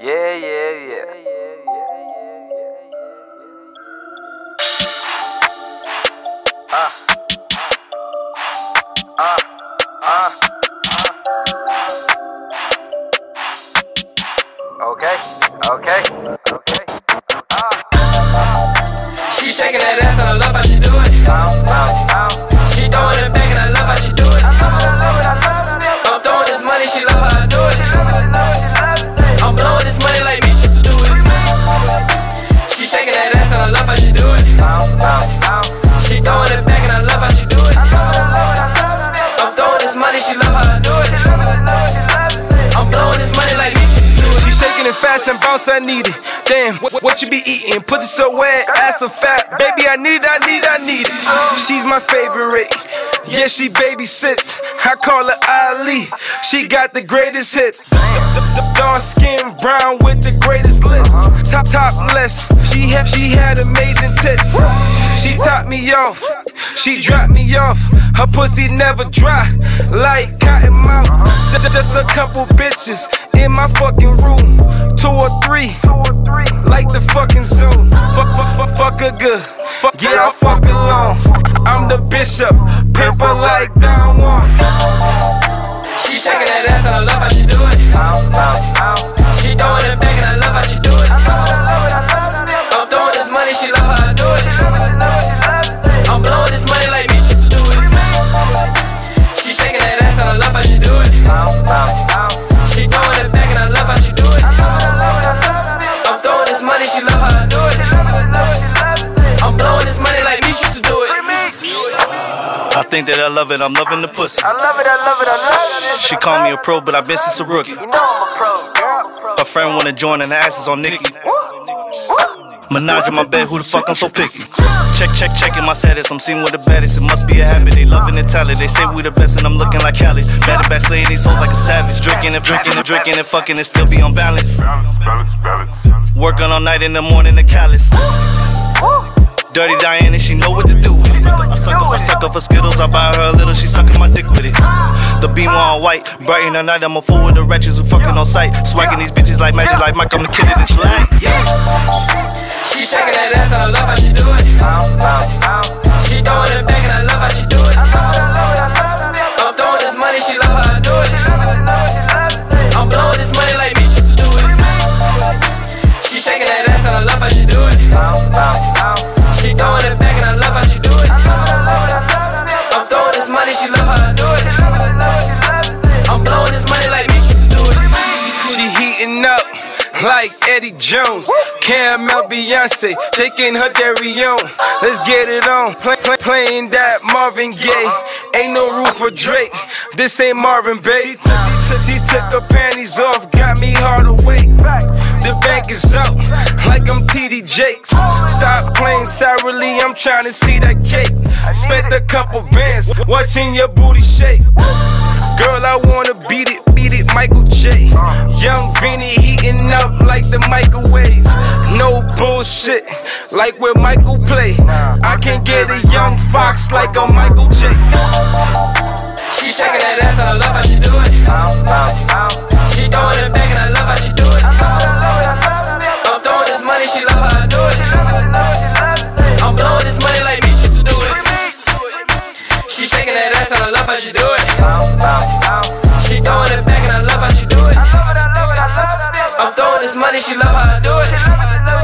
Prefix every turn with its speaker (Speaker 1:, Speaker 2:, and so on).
Speaker 1: Yeah, yeah, yeah. Uh. Uh. Uh. Okay, okay, okay.
Speaker 2: She shaking that ass and I love how she do it. She throwing it back and I love how she do it. I'm throwing this money, she love how I do it. I'm blowing this money like me, she used do it. She shaking it
Speaker 3: fast and bounce, I need it. Damn, what, what you be eating? Pussy so wet, ass so fat. Baby, I need it, I need it, I need it. She's my favorite. Yeah, she babysits. I call her Ali. She got the greatest hits. Dark skin, brown with the greatest lips. Top, topless. She had, she had amazing tits. She topped me off. She dropped me off. Her pussy never dry, like cotton mouth. Just, just a couple bitches in my fucking room. Two or three, like the fucking zoo. Fuck, fuck, fuck, fuck her good. Fuck, yeah, I fuck alone. I'm the bishop, pimper like Don Juan.
Speaker 2: She shaking that ass I love how she do it. She throwing it back and I love how she do it. I'm throwing this money, she love how I do it. I'm blowing this money like she used do it. She shaking that ass I love how she do it.
Speaker 4: Think that I love it, I'm loving the pussy.
Speaker 1: I love it, I love it, I love it.
Speaker 4: She call me a pro, but I've been since a rookie.
Speaker 1: You know I'm a pro, girl.
Speaker 4: Her friend wanna join and the ass is on Nikki. Menage in my bed, who the fuck I'm so picky? Check, check, checking my status. I'm seen with the baddest. It must be a habit. They loving the talent. They say we the best, and I'm looking like Cali. Better back slaying these hoes like a savage. Drinking and drinking and drinking and fucking and still be on balance. Working all night in the morning, the callous. Dirty Diana, she know what to do up, for Skittles. I buy her a little, she sucking my dick with it. The beam all white, bright in the night. I'm a fool with the wretches who fucking on sight. Swagging these bitches like magic, like Mike. I'm the kid of this light.
Speaker 2: She shaking that ass I love how she do it. She throwing it back and I love how she do it. I'm throwing this money, she love how I do it. I'm blowing this money like she used to do it. She shaking that ass I love how she do it. She throwing it back like
Speaker 3: Eddie Jones. Caramel Beyonce, shaking her dairy on. Let's get it on. Play, play, playing that Marvin Gaye. Ain't no room for Drake. This ain't Marvin Baye. She took, she took, her panties off, got me hard awake. The bank is up, like I'm TD Jakes. Stop playing sourly, I'm trying to see that cake. Spent a couple bands, watching your booty shake. Girl, I wanna beat it, it, Michael J. Young Vinny heating up like the microwave. No bullshit, like where Michael play. I can get a young fox like a Michael J.
Speaker 2: She shaking that ass and I love how she do it. She throwing it back and I love how she do it. I'm throwing this money, she love how I do it. I'm blowing this money like me, used to do it. She shaking that ass and I love how she do it. Throwing it back and I love how she do it. I love it, I love it, I love it. I'm throwing this money, she love how I do it. She love it, she love it.